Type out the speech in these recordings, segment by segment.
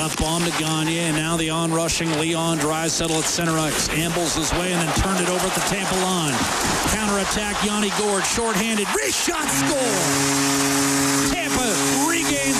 Klefbom to Gagner, and now the on-rushing Leon Draisaitl at center ice. Ambles his way and then turned it over at the Tampa line. Counter-attack, Yanni Gourde, shorthanded, wrist shot, score! Tampa regains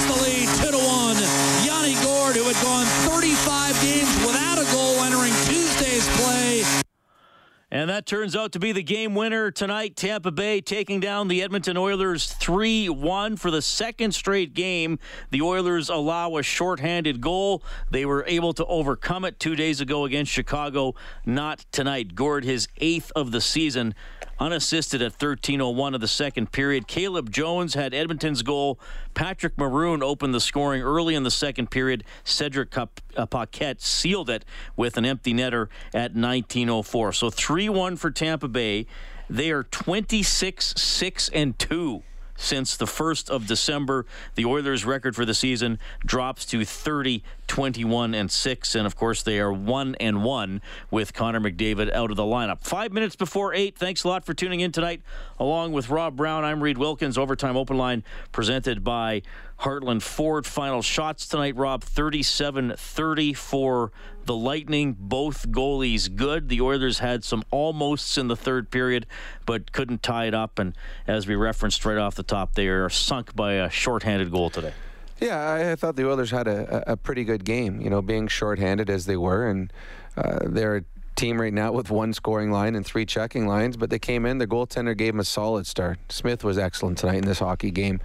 and that turns out to be the game winner tonight. Tampa Bay taking down the Edmonton Oilers 3 1 for the second straight game. The Oilers allow a shorthanded goal. They were able to overcome it two days ago against Chicago. Not tonight. Gourde, his eighth of the season unassisted at 13:01 of the second period. Caleb Jones had Edmonton's goal. Patrick Maroon opened the scoring early in the second period. Cedric uh, Paquette sealed it with an empty netter at 19:04. So 3-1 for Tampa Bay. They are 26 6 and 2 since the 1st of December. The Oilers' record for the season drops to 30, 21, and 6. And of course, they are 1 and 1 with Connor McDavid out of the lineup. Five minutes before 8. Thanks a lot for tuning in tonight. Along with Rob Brown, I'm Reid Wilkins. Overtime Open Line presented by Heartland Ford. Final shots tonight, Rob 37 30 for the Lightning. Both goalies good. The Oilers had some almosts in the third period, but couldn't tie it up. And as we referenced right off the top, they are sunk by a shorthanded goal today. Yeah, I, thought the Oilers had a, a pretty good game, you know, being shorthanded as they were. And uh, they're team right now with one scoring line and three checking lines, but they came in. The goaltender gave them a solid start. Smith was excellent tonight in this hockey game.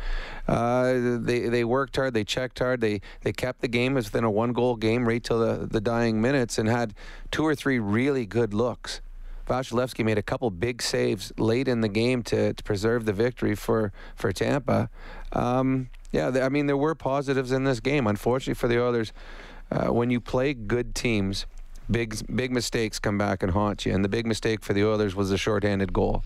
Uh, they they worked hard. They checked hard. They they kept the game within a one goal game right till the, the dying minutes and had two or three really good looks. Vasilevskiy made a couple big saves late in the game to, to preserve the victory for for Tampa. Um, yeah, I mean there were positives in this game. Unfortunately for the Oilers, uh, when you play good teams big big mistakes come back and haunt you. And the big mistake for the Oilers was the shorthanded goal.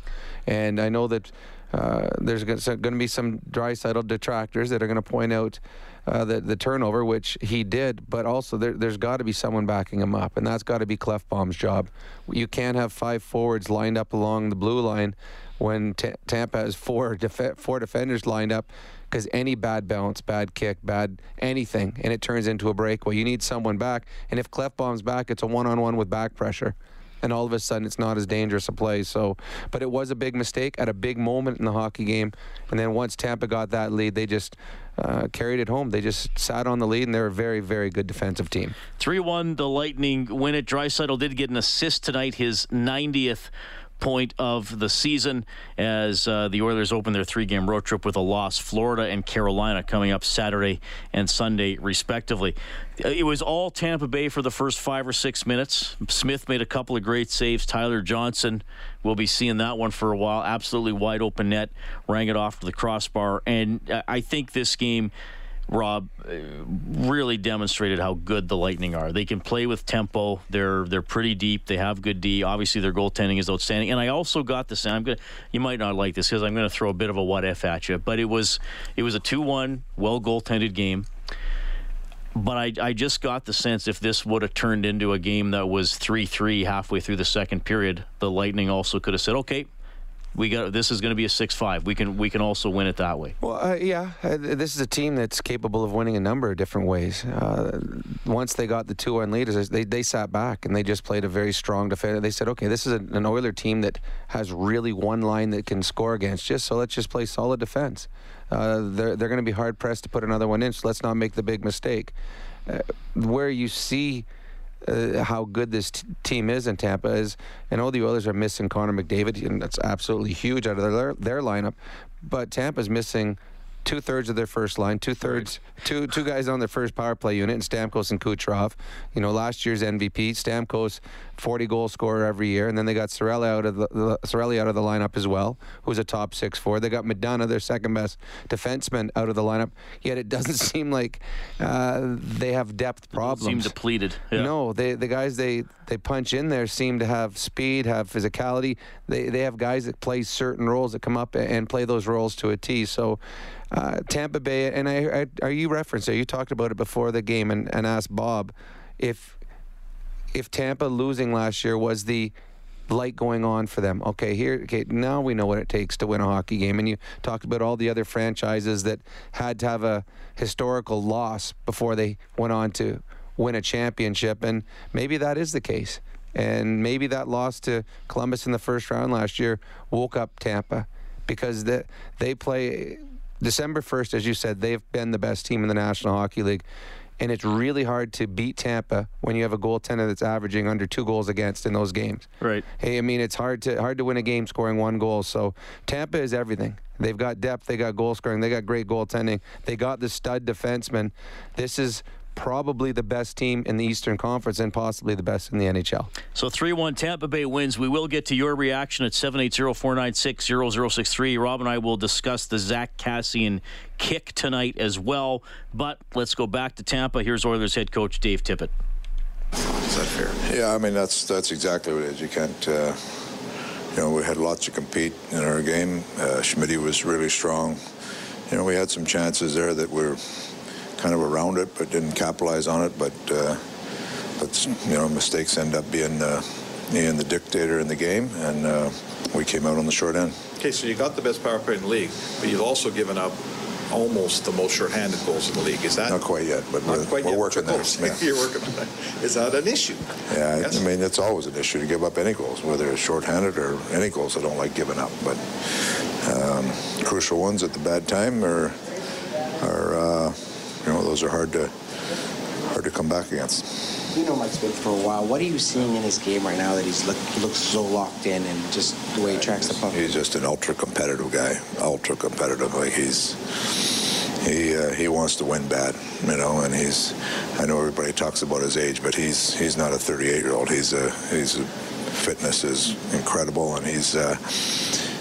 And I know that uh, there's going to be some Draisaitl detractors that are going to point out uh, the, the turnover, which he did, but also there, has got to be someone backing him up, and that's got to be Klefbom's job. You can't have five forwards lined up along the blue line when T- Tampa has four def- four defenders lined up because any bad bounce, bad kick, bad anything, and it turns into a breakaway. You need someone back, and if Klefbom's back, it's a one-on-one with back pressure. And all of a sudden, it's not as dangerous a play. So, but it was a big mistake at a big moment in the hockey game. And then once Tampa got that lead, they just uh, carried it home. They just sat on the lead, and they're a very, very good defensive team. 3 1, the Lightning win it. Draisaitl did get an assist tonight, his 90th point of the season as uh, the Oilers open their three game road trip with a loss. Florida and Carolina coming up Saturday and Sunday, respectively. It was all Tampa Bay for the first five or six minutes. Smith made a couple of great saves. Tyler Johnson, we'll be seeing that one for a while. Absolutely wide open net, rang it off to the crossbar. And I think this game Rob uh, really demonstrated how good the Lightning are. They can play with tempo. They're they're pretty deep. They have good D. Obviously, their goaltending is outstanding. And I also got this. I'm gonna. You might not like this because I'm to throw a bit of a what if at you. But it was it was a two-one well goaltended game. But I, I just got the sense if this would have turned into a game that was 3 3 halfway through the second period, the Lightning also could have said, okay, we got this is going to be a six-five. We can we can also win it that way. Well, uh, yeah, uh, this is a team that's capable of winning a number of different ways. Uh, once they got the two-one lead, they they sat back and they just played a very strong defense. They said, okay, this is an Oiler team that has really one line that can score against you, so let's just play solid defense. Uh, they're they're going to be hard pressed to put another one in, so let's not make the big mistake. Uh, where you see uh, how good this t- team is in Tampa is, I know the Oilers are missing Connor McDavid, and that's absolutely huge out of their their lineup, but Tampa's missing two thirds of their first line, two thirds, two two guys on their first power play unit, and Stamkos and Kucherov. You know, last year's MVP, Stamkos, 40 goal scorer every year, and then they got Cirelli out of the, the Cirelli out of the lineup as well, who's a top six four. They got McDonagh, their second best defenseman, out of the lineup. Yet it doesn't seem like uh, they have depth problems. Seem depleted. Yeah. No, they the guys they they punch in there seem to have speed, have physicality. They they have guys that play certain roles that come up and play those roles to a T. So uh, Tampa Bay, and I, I, are you referenced it? You talked about it before the game and, and asked Bob if if Tampa losing last year was the light going on for them. Okay, here, okay, now we know what it takes to win a hockey game. And you talked about all the other franchises that had to have a historical loss before they went on to win a championship, and maybe that is the case. And maybe that loss to Columbus in the first round last year woke up Tampa because they, they play December 1st, as you said, they've been the best team in the National Hockey League and it's really hard to beat Tampa when you have a goaltender that's averaging under two goals against in those games. Right. Hey, I mean, it's hard to hard to win a game scoring one goal. So Tampa is everything. They've got depth. They got goal scoring. They got great goaltending. They got the stud defenseman. This is probably the best team in the Eastern Conference and possibly the best in the NHL. So 3 1 Tampa Bay wins. We will get to your reaction at 780 496 0063. Rob and I will discuss the Zack Kassian kick tonight as well. But let's go back to Tampa. Here's Oilers head coach Dave Tippett. Is that fair? Yeah, I mean, that's, that's exactly what it is. You can't. Uh, you know, we had lots to compete in our game. Uh, Schmidt was really strong. You know, we had some chances there that were kind of around it, but didn't capitalize on it. But uh, but you know, mistakes end up being uh, being the dictator in the game, and uh, we came out on the short end. Okay, so you got the best power play in the league, but you've also given up almost the most shorthanded goals in the league. Is that not quite yet? But we're, we're yet, working there. Yeah. You're working on that. Is that an issue? Yeah, yes. I mean it's always an issue to give up any goals, whether it's shorthanded or any goals. I don't like giving up, but um, crucial ones at the bad time are are. Uh, those are hard to hard to come back against. You know Mike Smith for a while. What are you seeing in his game right now that he's look, he looks so locked in and just the way he tracks the puck? He's just an ultra competitive guy. Ultra competitive. Like he's he uh, he wants to win bad, you know. And he's I know everybody talks about his age, but he's he's not a 38 year old. He's a he's a, fitness is incredible, and he's. Uh,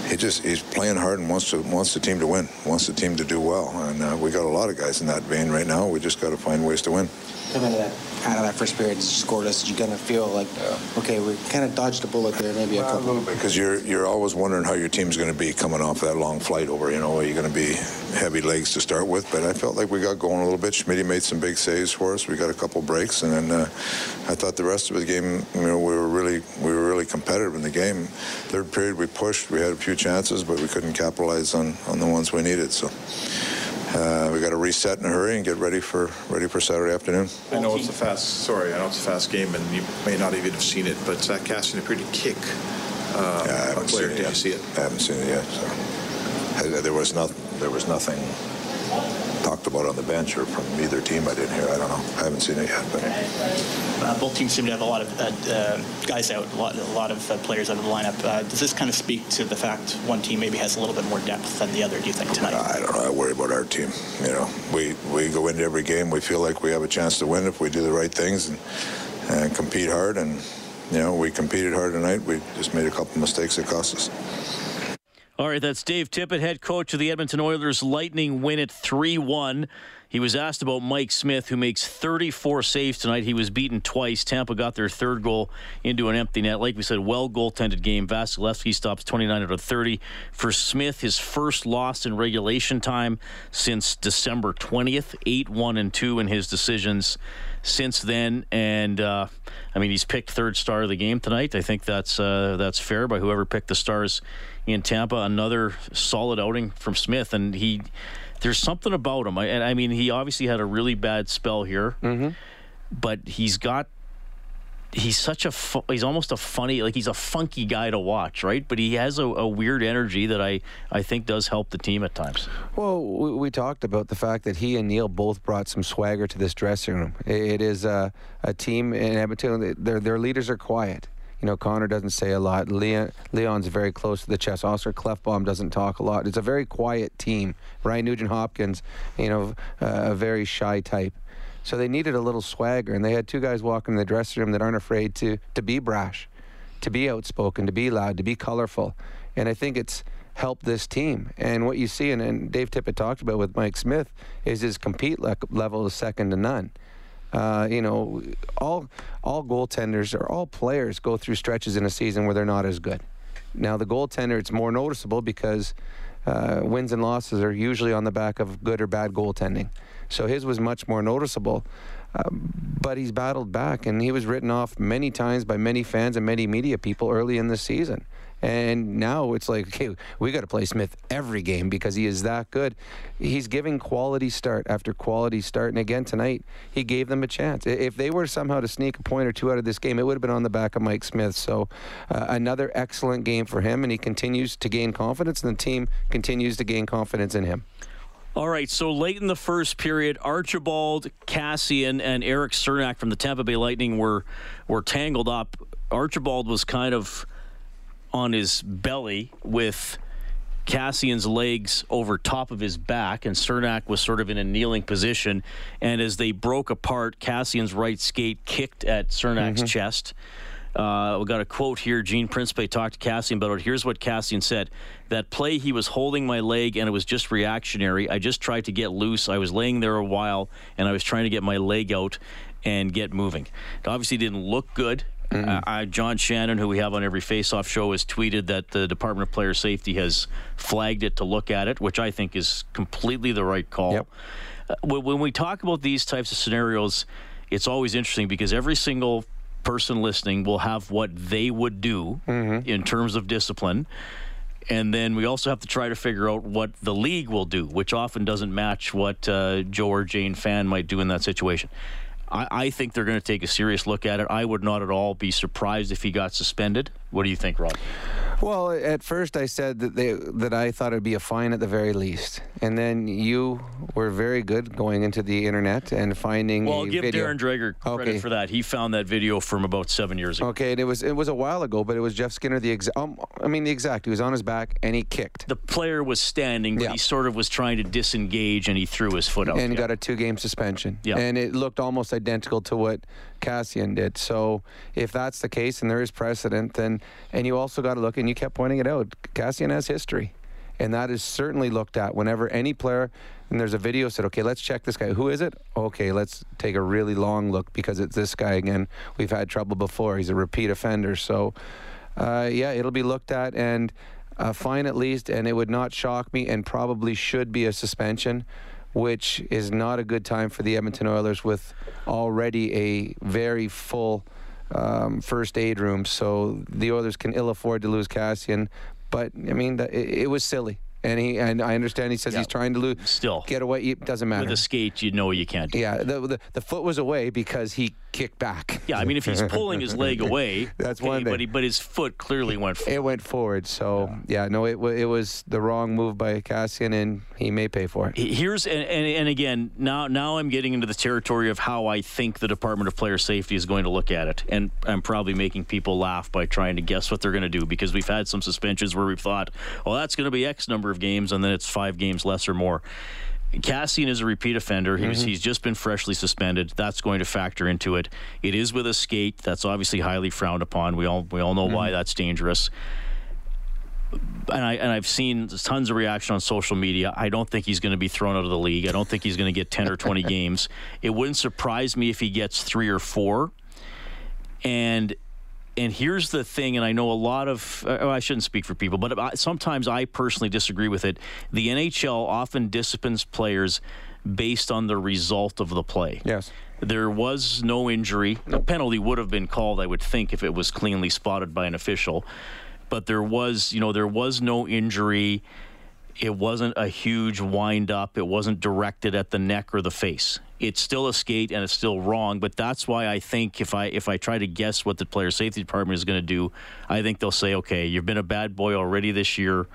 he just he's playing hard and wants to wants the team to win, wants the team to do well, and uh, we got a lot of guys in that vein right now. We just got to find ways to win. Coming that out of that first period, scored us, you kind of feel like, okay, we kind of dodged a bullet there, maybe well, a couple. A little bit, because you're you're always wondering how your team's going to be coming off that long flight over. You know, are you going to be heavy legs to start with? But I felt like we got going a little bit. Schmidt made some big saves for us. We got a couple breaks, and then uh, I thought the rest of the game, you know, we were really we were really competitive in the game. Third period, we pushed. We had a few chances, but we couldn't capitalize on on the ones we needed. So uh, we got to reset in a hurry and get ready for ready for Saturday afternoon. I know it's a fast. Sorry, I know it's a fast game, and you may not even have seen it, but Zack Kassian a pretty kick. Uh, yeah, I haven't seen it Did yet. you see it? I haven't seen it yet. So there was nothing. There was nothing talked about on the bench or from either team. I didn't hear. I don't know. I haven't seen it yet. But uh, both teams seem to have a lot of uh, uh, guys out, a lot, a lot of uh, players out of the lineup. Uh, does this kind of speak to the fact one team maybe has a little bit more depth than the other? Do you think tonight? I don't know. I worry about our team. You know, we we go into every game. We feel like we have a chance to win if we do the right things and, and compete hard. And you know, we competed hard tonight. We just made a couple mistakes that cost us. All right, that's Dave Tippett, head coach of the Edmonton Oilers. Lightning win at 3 1. He was asked about Mike Smith, who makes 34 saves tonight. He was beaten twice. Tampa got their third goal into an empty net. Like we said, well goaltended game. Vasilevskiy stops 29 out of 30. For Smith, his first loss in regulation time since December 20th, 8 1 and 2 in his decisions since then. And uh, I mean, he's picked third star of the game tonight. I think that's uh, that's fair by whoever picked the stars in Tampa. Another solid outing from Smith, and he there's something about him. I, and I mean, he obviously had a really bad spell here, mm-hmm. but he's got. He's such a fu- he's almost a funny like he's a funky guy to watch, right? But he has a, a weird energy that I I think does help the team at times. Well, we, we, talked about the fact that he and Neal both brought some swagger to this dressing room. it, it is a, a team in Edmonton. Their their leaders are quiet. You know, Connor doesn't say a lot. Leon, Leon's very close to the chest. Oscar Klefbom doesn't talk a lot. It's a very quiet team. Ryan Nugent Hopkins, you know, uh, a very shy type. So they needed a little swagger, and they had two guys walking in the dressing room that aren't afraid to to be brash, to be outspoken, to be loud, to be colorful. And I think it's helped this team. And what you see, and, and Dave Tippett talked about with Mike Smith, is his compete le- level is second to none. Uh, you know, all all goaltenders or all players go through stretches in a season where they're not as good. Now, the goaltender, it's more noticeable because uh, wins and losses are usually on the back of good or bad goaltending. So his was much more noticeable. but he's battled back, and he was written off many times by many fans and many media people early in the season. And now it's like, okay, we got to play Smith every game because he is that good. He's giving quality start after quality start. And again, tonight, he gave them a chance. If they were somehow to sneak a point or two out of this game, it would have been on the back of Mike Smith. So uh, another excellent game for him, and he continues to gain confidence, and the team continues to gain confidence in him. All right, so late in the first period, Archibald, Kassian, and Erik Cernak from the Tampa Bay Lightning were were tangled up. Archibald was kind of on his belly with Kassian's legs over top of his back, and Cernak was sort of in a kneeling position. And as they broke apart, Kassian's right skate kicked at Cernak's mm-hmm. chest. Uh, we got a quote here. Gene Principe talked to Kassian about it. Here's what Kassian said: "That play, he was holding my leg, and it was just reactionary. I just tried to get loose. I was laying there a while, and I was trying to get my leg out and get moving. It obviously didn't look good. Mm-hmm. Uh, John Shannon, who we have on every face-off show, has tweeted that the Department of Player Safety has flagged it to look at it, which I think is completely the right call. Yep. Uh, when we talk about these types of scenarios, it's always interesting because every single person listening will have what they would do mm-hmm. in terms of discipline. And then we also have to try to figure out what the league will do, which often doesn't match what uh, Joe or Jane fan might do in that situation. I, I think they're going to take a serious look at it. I would not at all be surprised if he got suspended. What do you think, Rob? Well, at first I said that they that I thought it'd be a fine at the very least, and then you were very good going into the internet and finding. Well, I'll give video. Darren Dreger credit okay. for that. He found that video from about seven years ago. Okay, and it was it was a while ago, but it was Jeff Skinner the exact. Um, I mean the exact. He was on his back and he kicked. The player was standing, but yeah. he sort of was trying to disengage and he threw his foot out. And yeah. got a two-game suspension. Yeah, and it looked almost identical to what Kassian did. So if that's the case and there is precedent, then and you also got to look and you kept pointing it out. Kassian has history, and that is certainly looked at whenever any player. And there's a video said, okay, let's check this guy. Who is it? Okay, let's take a really long look because it's this guy again. We've had trouble before. He's a repeat offender. So, uh, yeah, it'll be looked at and a fine at least, and it would not shock me and probably should be a suspension which is not a good time for the Edmonton Oilers with already a very full um, first aid room. So the Oilers can ill afford to lose Kassian. But I mean, it, it was silly and he and I understand he says yeah. he's trying to lose. Still, get away. It doesn't matter. With a skate, you know you can't. yeah, the, the, the foot was away because he kicked back. Yeah, I mean if he's pulling his leg away, that's okay, one thing. But, he, but his foot clearly went. forward. It went forward. So yeah, yeah no, it it was the wrong move by Kassian, and he may pay for it. Here's and, and and again now now I'm getting into the territory of how I think the Department of Player Safety is going to look at it, and I'm probably making people laugh by trying to guess what they're going to do because we've had some suspensions where we've thought, well, that's going to be X number of games, and then it's five games less or more. Kassian is a repeat offender. He was, mm-hmm. he's just been freshly suspended. That's going to factor into it. It is with a skate. That's obviously highly frowned upon. We all we all know mm-hmm. why that's dangerous. And I and I've seen tons of reaction on social media. I don't think he's going to be thrown out of the league. I don't think he's going to get ten or twenty games. It wouldn't surprise me if he gets three or four. And and here's the thing, and I know a lot of, uh, I shouldn't speak for people, but sometimes I personally disagree with it. The NHL often disciplines players based on the result of the play. Yes. There was no injury. A penalty would have been called, I would think, if it was cleanly spotted by an official. But there was, you know, there was no injury. It wasn't a huge wind up. It wasn't directed at the neck or the face it's still a skate and it's still wrong. But that's why I think if I if I try to guess what the player safety department is going to do, I think they'll say, okay, you've been a bad boy already this year.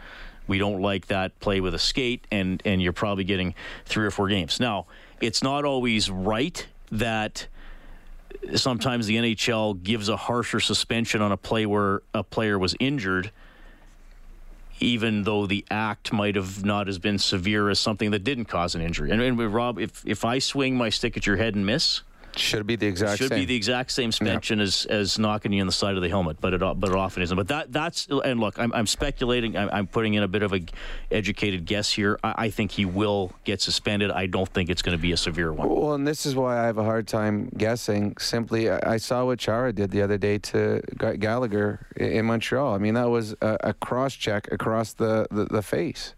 We don't like that play with a skate, and and you're probably getting three or four games. Now, it's not always right that sometimes the NHL gives a harsher suspension on a play where a player was injured even though the act might have not as been severe as something that didn't cause an injury. And, and Rob, if if I swing my stick at your head and miss, should be the exact should same. be the exact same suspension yeah. as, as knocking you on the side of the helmet, but it but it often isn't. But that that's and look, I'm, I'm speculating. I'm, I'm putting in a bit of a educated guess here. I, I, think he will get suspended. I don't think it's going to be a severe one. Well, and this is why I have a hard time guessing. Simply, I saw what Chara did the other day to Gallagher in Montreal. I mean, that was a, a cross check across the, the, the face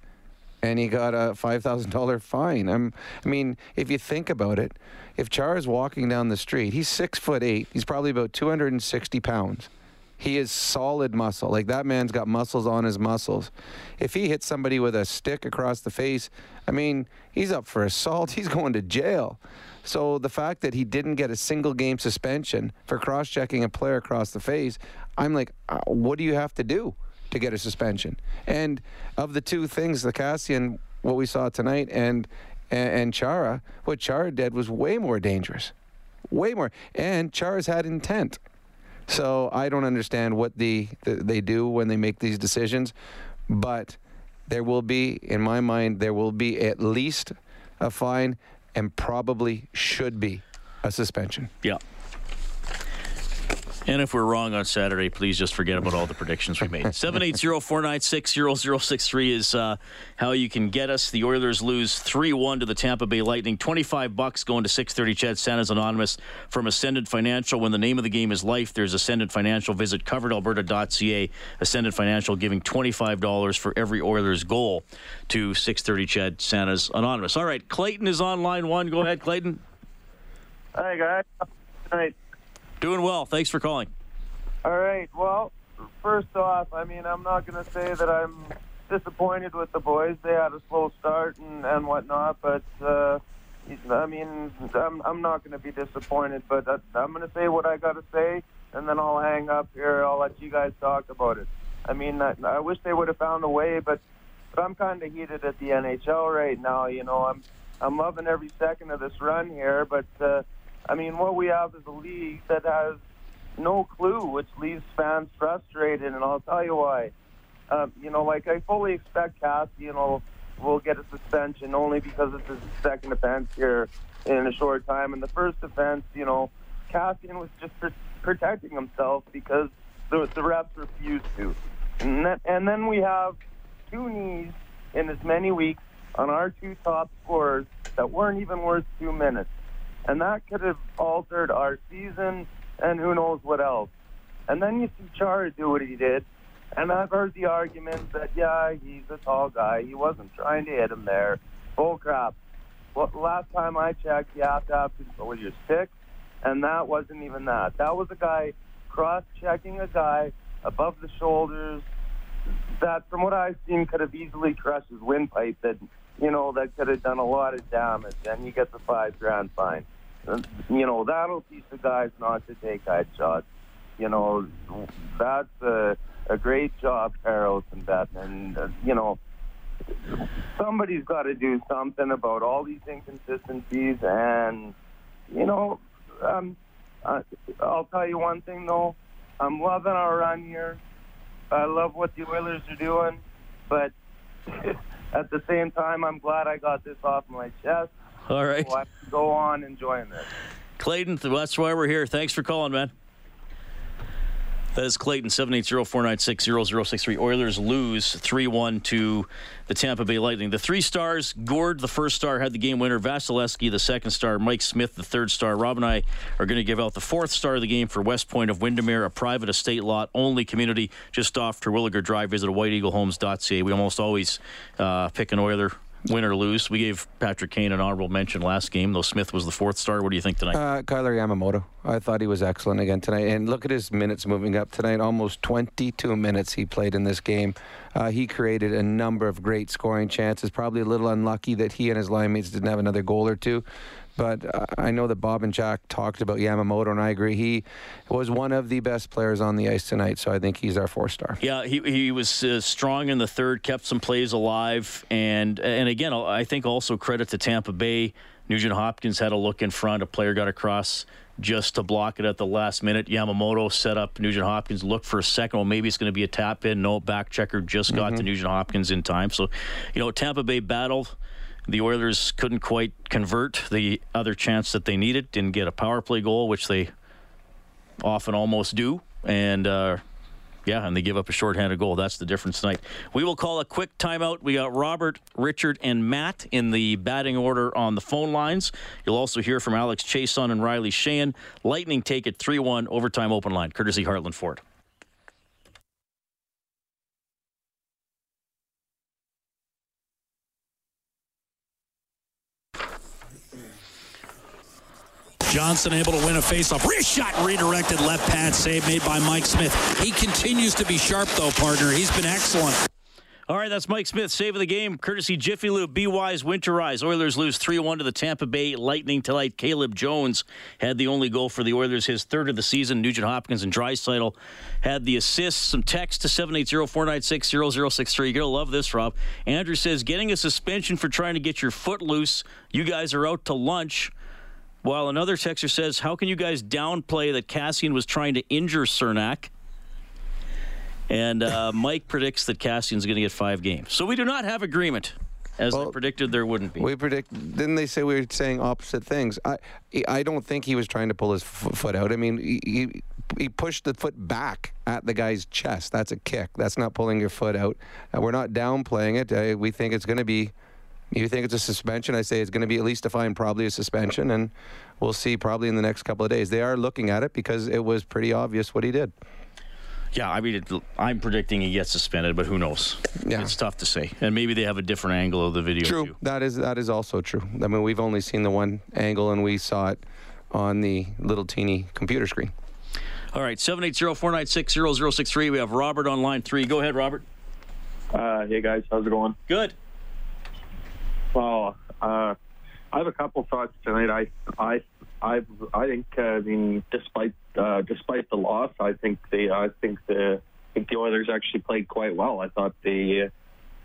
and he got a five thousand dollar fine. I'm, I mean, if you think about it, if Char is walking down the street, he's six foot eight. He's probably about two hundred and sixty pounds. He is solid muscle. Like that man's got muscles on his muscles. If he hits somebody with a stick across the face, I mean, he's up for assault. He's going to jail. So the fact that he didn't get a single game suspension for cross-checking a player across the face, I'm like, uh, what do you have to do to get a suspension? And of the two things, the Kassian, what we saw tonight, and and, and Chara, what Chara did was way more dangerous, way more. And Chara's had intent. So I don't understand what the, the, they do when they make these decisions, but there will be, in my mind, there will be at least a fine and probably should be a suspension. Yeah. And if we're wrong on Saturday, please just forget about all the predictions we made. 780-496-0063 is uh, how you can get us. The Oilers lose 3-1 to the Tampa Bay Lightning. 25 bucks going to 630 CHED Santa's Anonymous from Ascendant Financial. When the name of the game is life, there's Ascendant Financial. Visit coveredalberta.ca. Ascendant Financial giving $25 for every Oilers goal to 630 CHED Santa's Anonymous. All right, Clayton is on line one. Go ahead, Clayton. Hi, guys. Night. Doing well. Thanks for calling. All right. Well, first off, I mean, I'm not going to say that I'm disappointed with the boys. They had a slow start and, and whatnot, but uh, I mean, I'm, I'm not going to be disappointed. But I'm going to say what I got to say, and then I'll hang up here. I'll let you guys talk about it. I mean, I, I wish they would have found a way, but but I'm kind of heated at the NHL right now. You know, I'm I'm loving every second of this run here, but. Uh, I mean, what we have is a league that has no clue, which leaves fans frustrated, and I'll tell you why. Um, you know, like I fully expect Kassian will will get a suspension only because it's his second offense here in a short time. And the first offense, you know, Kassian was just pr- protecting himself because the, the refs refused to. And, that, and then we have two knees in as many weeks on our two top scorers that weren't even worth two minutes and that could have altered our season and who knows what else. And then you see Chara do what he did, and I've heard the argument that yeah, he's a tall guy, he wasn't trying to hit him there. Bull crap. Well, last time I checked, you have to have control of your stick, and that wasn't even that. That was a guy cross-checking a guy above the shoulders. That, from what I've seen, could have easily crushed his windpipe. That you know that could have done a lot of damage, and you get the five grand fine you know, that'll teach the guys not to take headshots. You know, that's a, a great job, Parros and Bettman. Uh, you know, somebody's got to do something about all these inconsistencies. And, you know, um, uh, I'll tell you one thing, though. I'm loving our run here. I love what the Oilers are doing. But at the same time, I'm glad I got this off my chest. All right. So I can go on enjoying this. Clayton, that's why we're here. Thanks for calling, man. That is Clayton, 780-496-0063. Oilers lose 3-1 to the Tampa Bay Lightning. The three stars, Gourde, the first star, had the game winner. Vasilevskiy, the second star. Mike Smith, the third star. Rob and I are going to give out the fourth star of the game for West Point of Windermere, a private estate lot only community just off Terwilliger Drive. Visit whiteeaglehomes.ca. We almost always uh, pick an Oiler win or lose. We gave Patrick Kane an honorable mention last game, though Smith was the fourth star. What do you think tonight? Uh, Kailer Yamamoto. I thought he was excellent again tonight. And look at his minutes moving up tonight. Almost 22 minutes he played in this game. Uh, he created a number of great scoring chances. Probably a little unlucky that he and his line mates didn't have another goal or two. But uh, I know that Bob and Jack talked about Yamamoto, and I agree. He was one of the best players on the ice tonight, so I think he's our four star. Yeah, he, he was uh, strong in the third, kept some plays alive, and and again, I think also credit to Tampa Bay. Nugent Hopkins had a look in front. A player got across just to block it at the last minute. Yamamoto set up Nugent Hopkins, looked for a second. Well, maybe it's going to be a tap in. No, back checker just got mm-hmm. to Nugent Hopkins in time. So, you know, Tampa Bay battled the Oilers couldn't quite convert the other chance that they needed. Didn't get a power play goal, which they often almost do. And uh, yeah, and they give up a shorthanded goal. That's the difference tonight. We will call a quick timeout. We got Robert, Richard, and Matt in the batting order on the phone lines. You'll also hear from Alex Chiasson and Riley Sheahan. Lightning take it 3 1 overtime open line, courtesy Heartland Ford. Johnson able to win a faceoff. Wrist shot redirected left pad save made by Mike Smith. He continues to be sharp though, partner. He's been excellent. All right, that's Mike Smith, save of the game, courtesy Jiffy Lube, Be Wise, Winterize. Oilers lose 3 1 to the Tampa Bay Lightning tonight. Caleb Jones had the only goal for the Oilers, his third of the season. Nugent Hopkins and Draisaitl had the assists. Some text to 780 496 0063. You're going to love this, Rob. Andrew says, getting a suspension for trying to get your foot loose. You guys are out to lunch. While another texter says, how can you guys downplay that Kassian was trying to injure Cernak? And uh, Mike predicts that Kassian's going to get five games. So we do not have agreement, as well, predicted there wouldn't be. We predict. Didn't they say we were saying opposite things? I I don't think he was trying to pull his foot out. I mean, he, he pushed the foot back at the guy's chest. That's a kick. That's not pulling your foot out. Uh, we're not downplaying it. Uh, we think it's going to be. You think it's a suspension? I say it's going to be at least a fine, probably a suspension, and we'll see probably in the next couple of days. They are looking at it because it was pretty obvious what he did. Yeah, I mean, it, I'm predicting he gets suspended, but who knows? Yeah. It's tough to say, and maybe they have a different angle of the video. True, too. that is that is also true. I mean, we've only seen the one angle, and we saw it on the little teeny computer screen. All right, 780-496-0063. We have Robert on line three. Go ahead, Robert. Uh, hey guys, how's it going? Good. Well, uh, I have a couple thoughts tonight. I I I I think uh, I mean despite uh, despite the loss, I think they I think the I think the Oilers actually played quite well. I thought they uh,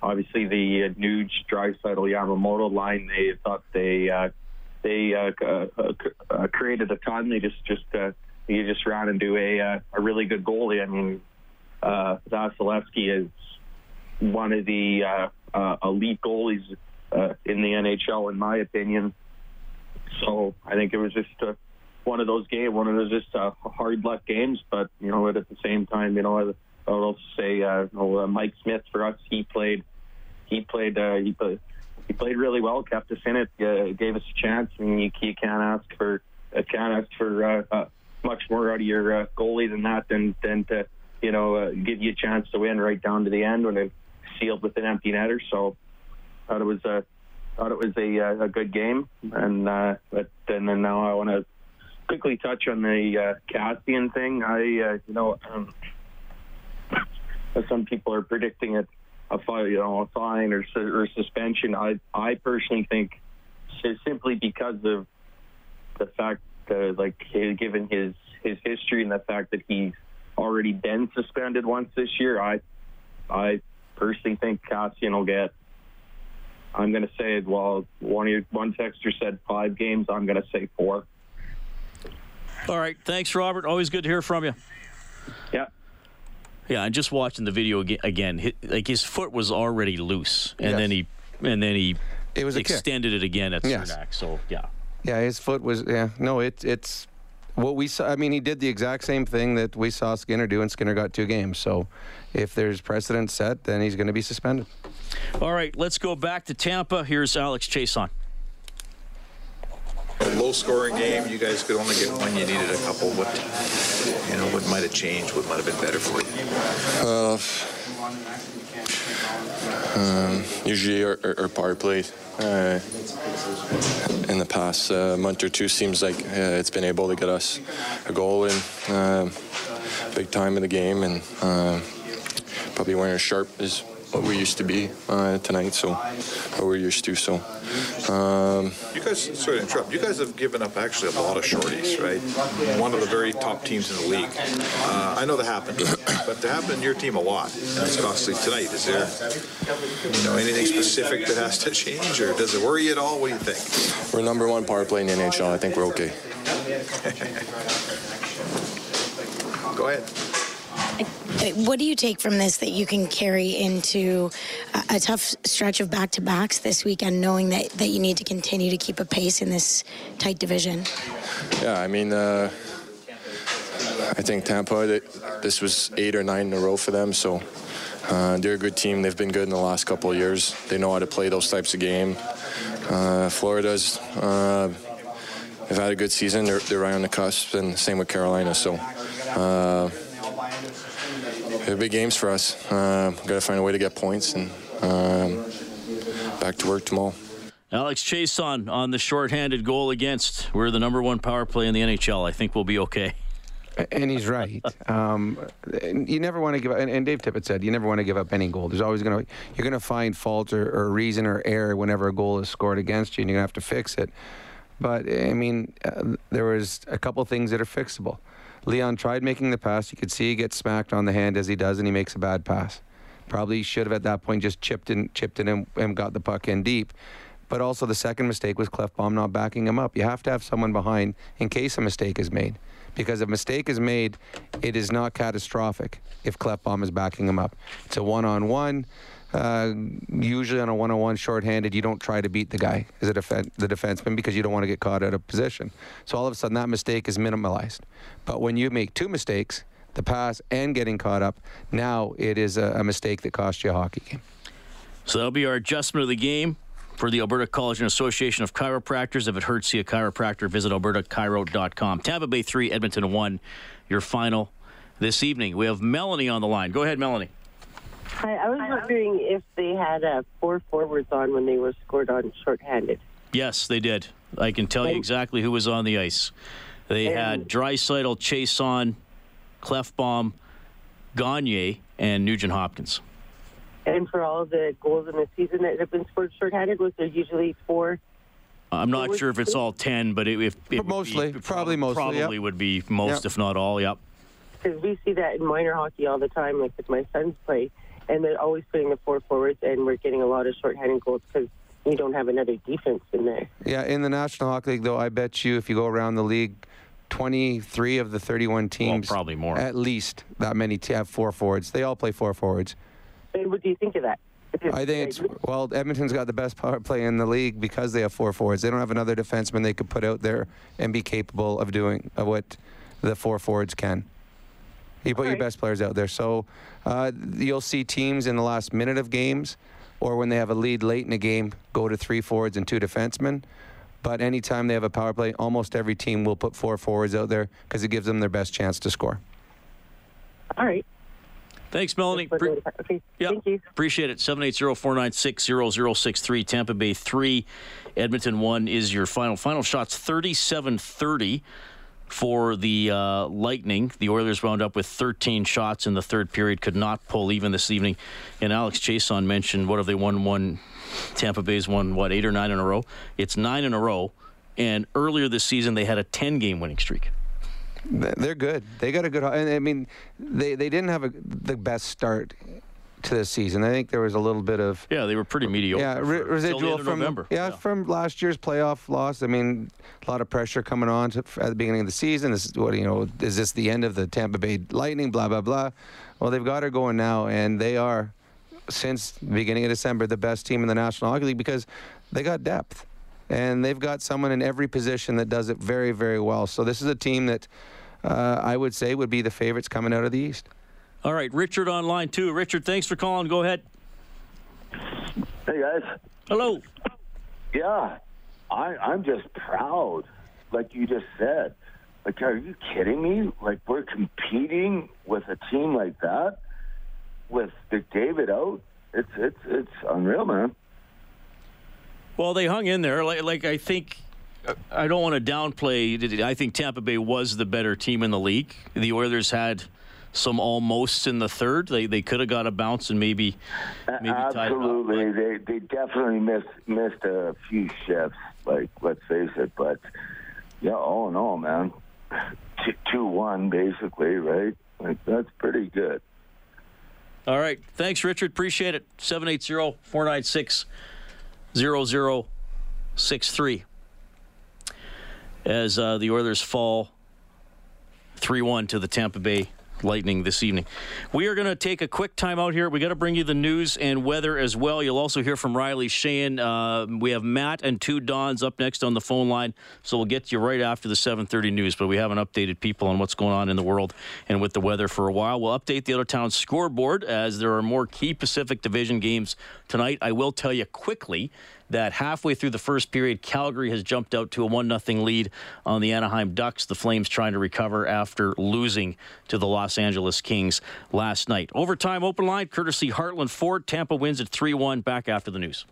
obviously the uh, Nuge, Draisaitl, Yamamoto line. They thought they uh, they uh, uh, uh, created a ton. They just just uh, they just ran into a uh, a really good goalie. I mean, uh, Vasilevskiy is one of the uh, uh, elite goalies uh, in the NHL, in my opinion. So I think it was just uh, one of those games, one of those just uh, hard luck games. But you know, at the same time, you know, I, I would also say, uh, you know, uh, Mike Smith for us, he played, he played, uh, he played, he played really well, kept us in it, uh, gave us a chance. Mean, you, you can't ask for, uh, can't ask for uh, uh, much more out of your uh, goalie than that, than than to, you know, uh, give you a chance to win right down to the end when it sealed with an empty netter. So, thought it was a. Uh, thought it was a, uh, a good game, and uh, but and then now I want to quickly touch on the uh, Kassian thing. I uh, you know um, some people are predicting it a fine, you know a fine or, or suspension. I I personally think simply because of the fact that like given his his history and the fact that he's already been suspended once this year, I I personally think Kassian will get I'm going to say, well, one of your, one texter said five games. I'm going to say four. All right. Thanks, Robert. Always good to hear from you. Yeah. Yeah, and just watching the video again, like his foot was already loose, and yes. then he and then he it was extended it again at yes. Cernak. So yeah. Yeah, his foot was yeah. No, it, it's what we saw. I mean, he did the exact same thing that we saw Skinner do, and Skinner got two games. So if there's precedent set, then he's going to be suspended. All right, let's go back to Tampa. Here's Alex Chiasson. A low scoring game. You guys could only get one. You needed a couple. What you know? What might have changed? What might have been better for you? Uh, um, usually our, our, our power play uh, in the past uh, month or two seems like uh, it's been able to get us a goal in uh, big time in the game and uh, probably weren't as sharp as what we used to be uh, tonight, so what we're used to. So, um, you guys, sorry to interrupt. You guys have given up actually a lot of shorties, right? One of the very top teams in the league. Uh, I know that happened, but that happened in your team a lot, and it's costly tonight. Is there, you know, anything specific that has to change, or does it worry you at all? What do you think? We're number one power play in the NHL. I think we're okay. Go ahead. What do you take from this that you can carry into a, a tough stretch of back to backs this weekend, knowing that, that you need to continue to keep a pace in this tight division? Yeah, I mean, uh, I think Tampa, this was eight or nine in a row for them, so uh, they're a good team. They've been good in the last couple of years. They know how to play those types of game. Uh, Florida's uh, have had a good season. They're, they're right on the cusp, and same with Carolina. So uh, they're big games for us. Uh, Got to find a way to get points and um, back to work tomorrow. Alex Chiasson on on the shorthanded goal against. We're the number one power play in the NHL. I think we'll be okay. And he's right. Um, you never want to give up. And, and, Dave Tippett said you never want to give up any goal. There's always going to you're going to find fault or, or, reason or error whenever a goal is scored against you, and you're going to have to fix it. But I mean, uh, there was a couple things that are fixable. Leon tried making the pass. You could see he gets smacked on the hand as he does, and he makes a bad pass. Probably should have at that point just chipped in, chipped in, and, and got the puck in deep. But also the second mistake was Klefbom not backing him up. You have to have someone behind in case a mistake is made. Because if a mistake is made, it is not catastrophic if Klefbom is backing him up. It's a one-on-one. Uh, usually on a one-on-one shorthanded, you don't try to beat the guy as a defen- the defenseman because you don't want to get caught out of position. So all of a sudden that mistake is minimalized. But when you make two mistakes, the pass and getting caught up, now it is a, a mistake that costs you a hockey game. So that'll be our adjustment of the game for the Alberta College and Association of Chiropractors. If it hurts, see a chiropractor. Visit albertachiro.com. Tampa Bay 3, Edmonton 1, your final this evening. We have Melanie on the line. Go ahead, Melanie. Hi, I was wondering if they had uh, four forwards on when they were scored on shorthanded. Yes, they did. I can tell you exactly who was on the ice. They had Draisaitl, Chiasson, Klefbom, Gagner, and Nugent Hopkins. And for all the goals in the season that have been scored shorthanded, was there usually four? I'm not sure if it's all ten, but it, if it mostly, be, probably mostly, probably yep. would be most, Yep. if not all. Yep. Because we see that in minor hockey all the time, like with my sons play, and they're always putting the four forwards, and we're getting a lot of shorthanded goals because we don't have another defense in there. Yeah, in the National Hockey League, though, I bet you if you go around the league, 23 of the 31 teams, well, probably more, at least that many t- have four forwards. They all play four forwards. And what do you think of that? I think it's well. Edmonton's got the best power play in the league because they have four forwards. They don't have another defenseman they could put out there and be capable of doing of what the four forwards can. You put your best players out there, so uh, you'll see teams in the last minute of games, or when they have a lead late in a game, go to three forwards and two defensemen. But anytime they have a power play, almost every team will put four forwards out there because it gives them their best chance to score. All right. Thanks, Melanie. Pre- okay, yeah, thank you. Appreciate it. 780-496-0063. Tampa Bay 3, Edmonton 1 is your final. Final shots 37-30 for the uh, Lightning. The Oilers wound up with 13 shots in the third period, could not pull even this evening. And Alex Chiasson mentioned, what have they won? One Tampa Bay's won, what, eight or nine in a row? It's nine in a row. And earlier this season, they had a 10-game winning streak. They're good. They got a good. I mean, they they didn't have a, the best start to this season. I think there was a little bit of yeah, they were pretty mediocre. Yeah, re- residual from November. Yeah, from last year's playoff loss. I mean, a lot of pressure coming on to, at the beginning of the season. This is what you know. Is this the end of the Tampa Bay Lightning? Blah blah blah. Well, they've got her going now, and they are since the beginning of December the best team in the National Hockey League because they got depth. And they've got someone in every position that does it very, very well. So this is a team that uh, I would say would be the favorites coming out of the East. All right, Richard on line two. Richard, thanks for calling. Go ahead. Hey guys. Hello. Yeah, I I'm just proud, like you just said. Like, are you kidding me? Like, we're competing with a team like that, with McDavid out. It's it's it's unreal, man. Well, they hung in there. Like, like I think, I don't want to downplay. I think Tampa Bay was the better team in the league. The Oilers had some almosts in the third. They they could have got a bounce and maybe maybe tied it up. Absolutely, they they definitely missed missed a few shifts. Like, let's face it. But yeah, all in all, man, two, two one basically, right? Like that's pretty good. All right. Thanks, Richard. Appreciate it. 780 496 0063. As uh, the Oilers fall 3 1 to the Tampa Bay Lightning this evening. We are going to take a quick time out here. We got to bring you the news and weather as well. You'll also hear from Riley Sheahan. Uh, we have Matt and two Dons up next on the phone line, so we'll get you right after the 7:30 news. But we haven't updated people on what's going on in the world and with the weather for a while. We'll update the other town scoreboard as there are more key Pacific Division games tonight. I will tell you quickly that halfway through the first period, Calgary has jumped out to a 1 0 lead on the Anaheim Ducks. The Flames trying to recover after losing to the Los Angeles Kings last night. Overtime open line, courtesy Heartland Ford. Tampa wins at 3 1. Back after the news.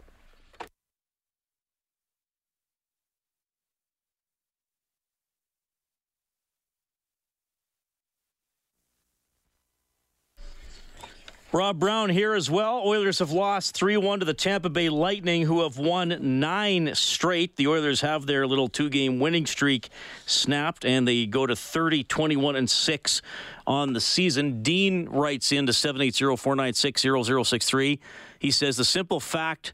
Rob Brown here as well. Oilers have lost 3 1 to the Tampa Bay Lightning, who have won nine straight. The Oilers have their little two game winning streak snapped, and they go to 30, 21, and 6 on the season. Dean writes in to 780 496 0063. He says the simple fact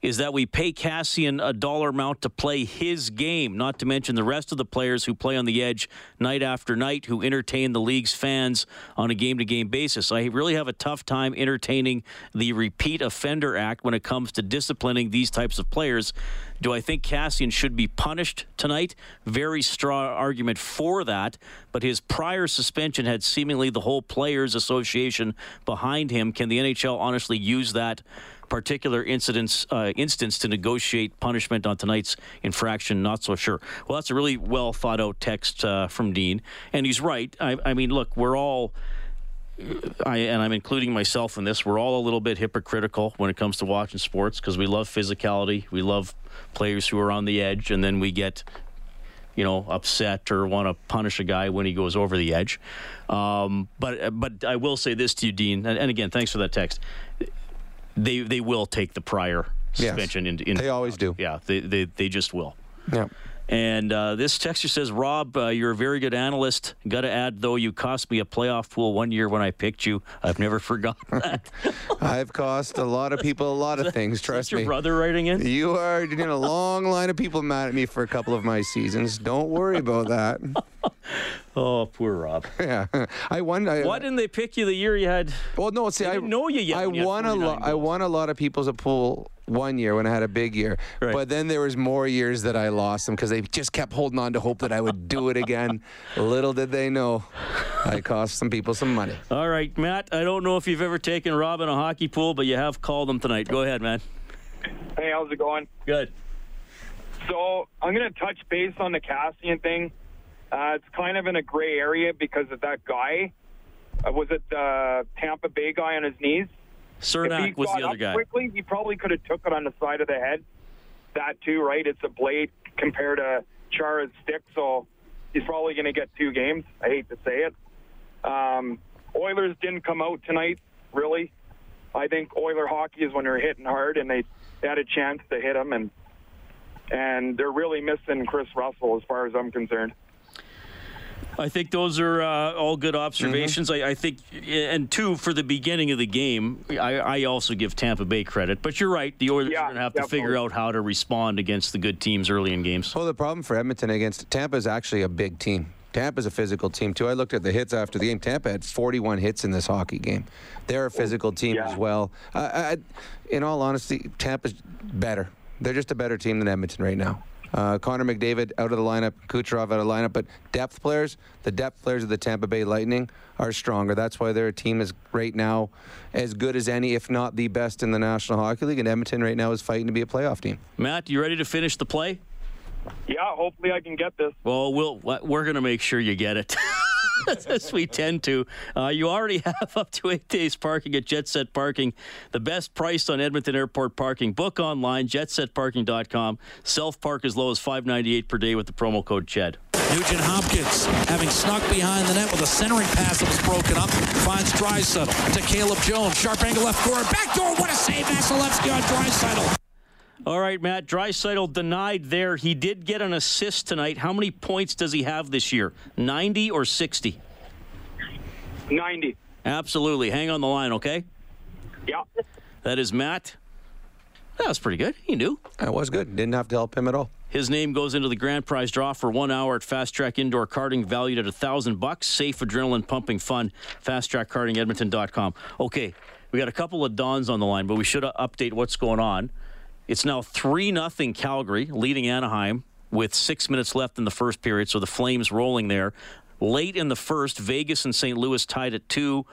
is that we pay Kassian a dollar amount to play his game, not to mention the rest of the players who play on the edge night after night who entertain the league's fans on a game to game basis. I really have a tough time entertaining the Repeat Offender Act when it comes to disciplining these types of players. Do I think Kassian should be punished tonight? Very strong argument for that, but his prior suspension had seemingly the whole Players Association behind him. Can the NHL honestly use that? Particular incidents uh, instance to negotiate punishment on tonight's infraction. Not so sure. Well, that's a really well thought out text uh, from Dean, and he's right. I, I mean, look, we're all. I, and I'm including myself in this. We're all a little bit hypocritical when it comes to watching sports because we love physicality, we love players who are on the edge, and then we get, you know, upset or want to punish a guy when he goes over the edge. Um, but but I will say this to you, Dean, and, and again, thanks for that text they they will take the prior suspension. Yes. In, in, they always do. Yeah, they, they, they just will. Yeah. And uh, this texter says, Rob, uh, you're a very good analyst. Got to add, though, you cost me a playoff pool one year when I picked you. I've never forgotten that. I've cost a lot of people a lot of things. Trust your me. Your brother writing in? You are in a long line of people mad at me for a couple of my seasons. Don't worry about that. oh, poor Rob. Yeah, I won. I, Why didn't they pick you the year you had? Well, no. See, I know you yet. I you won a lot. I won a lot of people's a pool one year when I had a big year. Right. But then there was more years that I lost them because they just kept holding on to hope that I would do it again. Little did they know, I cost some people some money. All right, Matt. I don't know if you've ever taken Rob in a hockey pool, but you have called him tonight. Go ahead, man. Hey, how's it going? Good. So I'm going to touch base on the Kassian thing. Uh, it's kind of in a gray area because of that guy. Uh, was it the Tampa Bay guy on his knees? Cernak was the other guy. Quickly, he probably could have took it on the side of the head. That too, right? It's a blade compared to Chara's stick, so he's probably going to get two games. I hate to say it. Um, Oilers didn't come out tonight, really. I think Oiler hockey is when they're hitting hard, and they, they had a chance to hit him, and and they're really missing Kris Russell as far as I'm concerned. I think those are uh, all good observations. Mm-hmm. I, I, think, and two for the beginning of the game, I, I, also give Tampa Bay credit. But you're right; the Oilers yeah, are going to have definitely. to figure out how to respond against the good teams early in games. Well, the problem for Edmonton against Tampa is actually a big team. Tampa's a physical team too. I looked at the hits after the game. Tampa had 41 hits in this hockey game. They're a physical team yeah. as well. Uh, I, in all honesty, Tampa's better. They're just a better team than Edmonton right now. Uh, Connor McDavid out of the lineup, Kucherov out of the lineup, but depth players, the depth players of the Tampa Bay Lightning are stronger. That's why their team is right now as good as any, if not the best in the National Hockey League. And Edmonton right now is fighting to be a playoff team. Matt, you ready to finish the play? Yeah, hopefully I can get this. Well, we'll we're going to make sure you get it. as we tend to. Uh, you already have up to eight days parking at Jet Set Parking, the best price on Edmonton Airport parking. Book online, jetsetparking.com. Self park as low as five ninety eight per day with the promo code CHED. Nugent Hopkins, having snuck behind the net with a centering pass that was broken up, finds Draisaitl to Caleb Jones. Sharp angle left corner, back door. What a save, Vasilevskiy on Draisaitl. All right, Matt. Draisaitl denied there. He did get an assist tonight. How many points does he have this year? 90 or 60? 90. Absolutely. Hang on the line, okay? Yeah. That is Matt. That was pretty good. He knew. That was good. Didn't have to help him at all. His name goes into the grand prize draw for one hour at Fast Track Indoor Karting, valued at a thousand bucks. Safe, adrenaline pumping fun. FastTrackKartingEdmonton.com. Okay, we got a couple of dons on the line, but we should update what's going on. It's now 3 0 Calgary, leading Anaheim with six minutes left in the first period, so the Flames rolling there. Late in the first, Vegas and St. Louis tied at 2.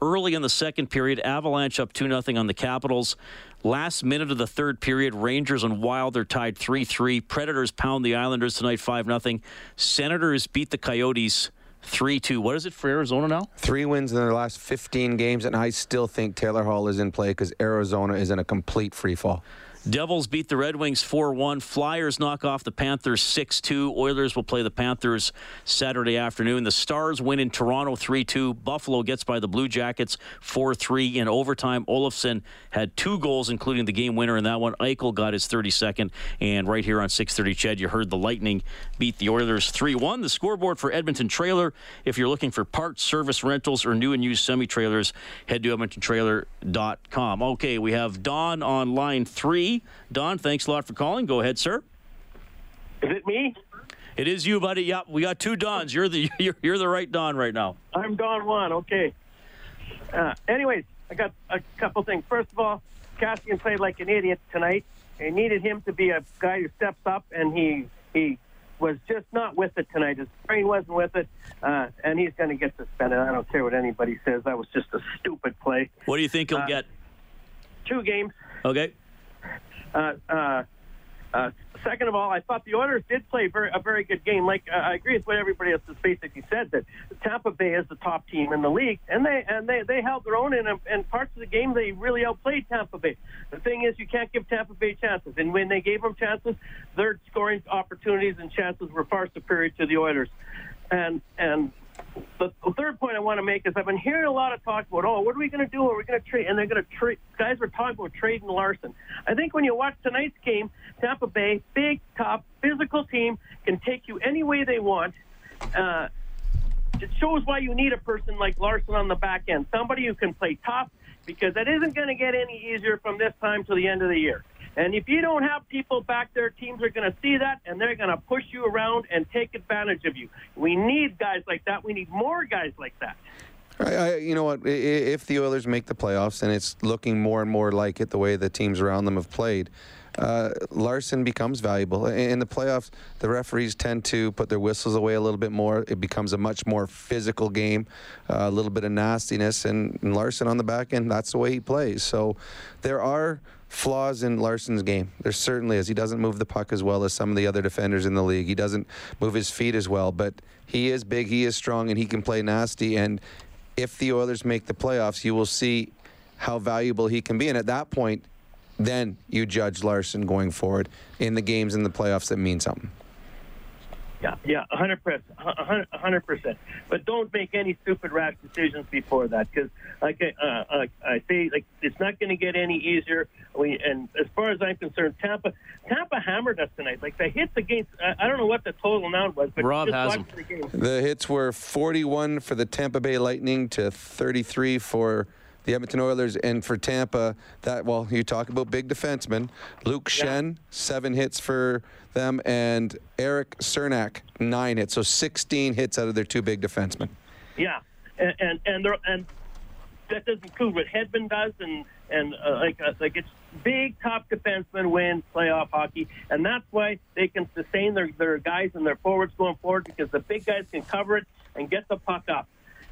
Early in the second period, Avalanche up 2 0 on the Capitals. Last minute of the third period, Rangers and Wild are tied 3 3. Predators pound the Islanders tonight 5 0. Senators beat the Coyotes 3 2. What is it for Arizona now? Three wins in their last 15 games, and I still think Taylor Hall is in play because Arizona is in a complete free fall. Devils beat the Red Wings 4 1. Flyers knock off the Panthers 6 2. Oilers will play the Panthers Saturday afternoon. The Stars win in Toronto 3 2. Buffalo gets by the Blue Jackets 4 3 in overtime. Olofsson had two goals, including the game winner in that one. Eichel got his 32nd. And right here on 630 CHED, you heard the Lightning beat the Oilers 3 1. The scoreboard for Edmonton Trailer. If you're looking for parts, service, rentals, or new and used semi trailers, head to EdmontonTrailer.com. Okay, we have Don on line three. Don, thanks a lot for calling. Go ahead, sir. Is it me? It is you, buddy. Yep, we got two Dons. You're the you're, you're the right Don right now. I'm Don one. Okay. Uh, anyways, I got a couple things. First of all, Kassian played like an idiot tonight. They needed him to be a guy who steps up, and he he was just not with it tonight. His brain wasn't with it, uh, and he's going to get suspended. I don't care what anybody says. That was just a stupid play. What do you think he'll Uh, get? Two games. Okay. Uh, uh, uh, second of all, I thought the Oilers did play very, a very good game. Like uh, I agree with what everybody else has basically said that Tampa Bay is the top team in the league, and they and they, they held their own in, in parts of the game. They really outplayed Tampa Bay. The thing is, you can't give Tampa Bay chances, and when they gave them chances, their scoring opportunities and chances were far superior to the Oilers. And and the, third point I want to make is I've been hearing a lot of talk about, oh, what are we going to do? Are we going to trade? And they're going to trade. Guys were talking about trading Larsson. I think when you watch tonight's game, Tampa Bay, big, top, physical team, can take you any way they want. Uh, it shows why you need a person like Larsson on the back end, somebody who can play tough, because that isn't going to get any easier from this time to the end of the year. And if you don't have people back there, teams are going to see that and they're going to push you around and take advantage of you. We need guys like that. We need more guys like that. I, I, you know what? If the Oilers make the playoffs, and it's looking more and more like it, the way the teams around them have played, uh, Larsson becomes valuable. In the playoffs, the referees tend to put their whistles away a little bit more. It becomes a much more physical game, uh, a little bit of nastiness, and, and Larsson on the back end, that's the way he plays. So there are flaws in Larsson's game. There certainly is. He doesn't move the puck as well as some of the other defenders in the league. He doesn't move his feet as well, but he is big, he is strong, and he can play nasty. And if the Oilers make the playoffs, you will see how valuable he can be. And at that point, then you judge Larsson going forward in the games in the playoffs that mean something. Yeah, yeah, a hundred percent, a hundred percent. But don't make any stupid rash decisions before that, because like I, uh, I say, like it's not going to get any easier. We and as far as I'm concerned, Tampa, Tampa hammered us tonight. Like the hits against, I, I don't know what the total amount was, but Rob just has watch the game. The hits were 41 for the Tampa Bay Lightning to 33 for the Edmonton Oilers. And for Tampa, that, well, you talk about big defensemen. Luke Schenn, seven hits for them, and Erik Cernak, nine hits. So 16 hits out of their two big defensemen. Yeah, and and and, and that doesn't include what Hedman does, and and uh, like uh, like it's big top defensemen win playoff hockey, and that's why they can sustain their their guys and their forwards going forward because the big guys can cover it and get the puck up.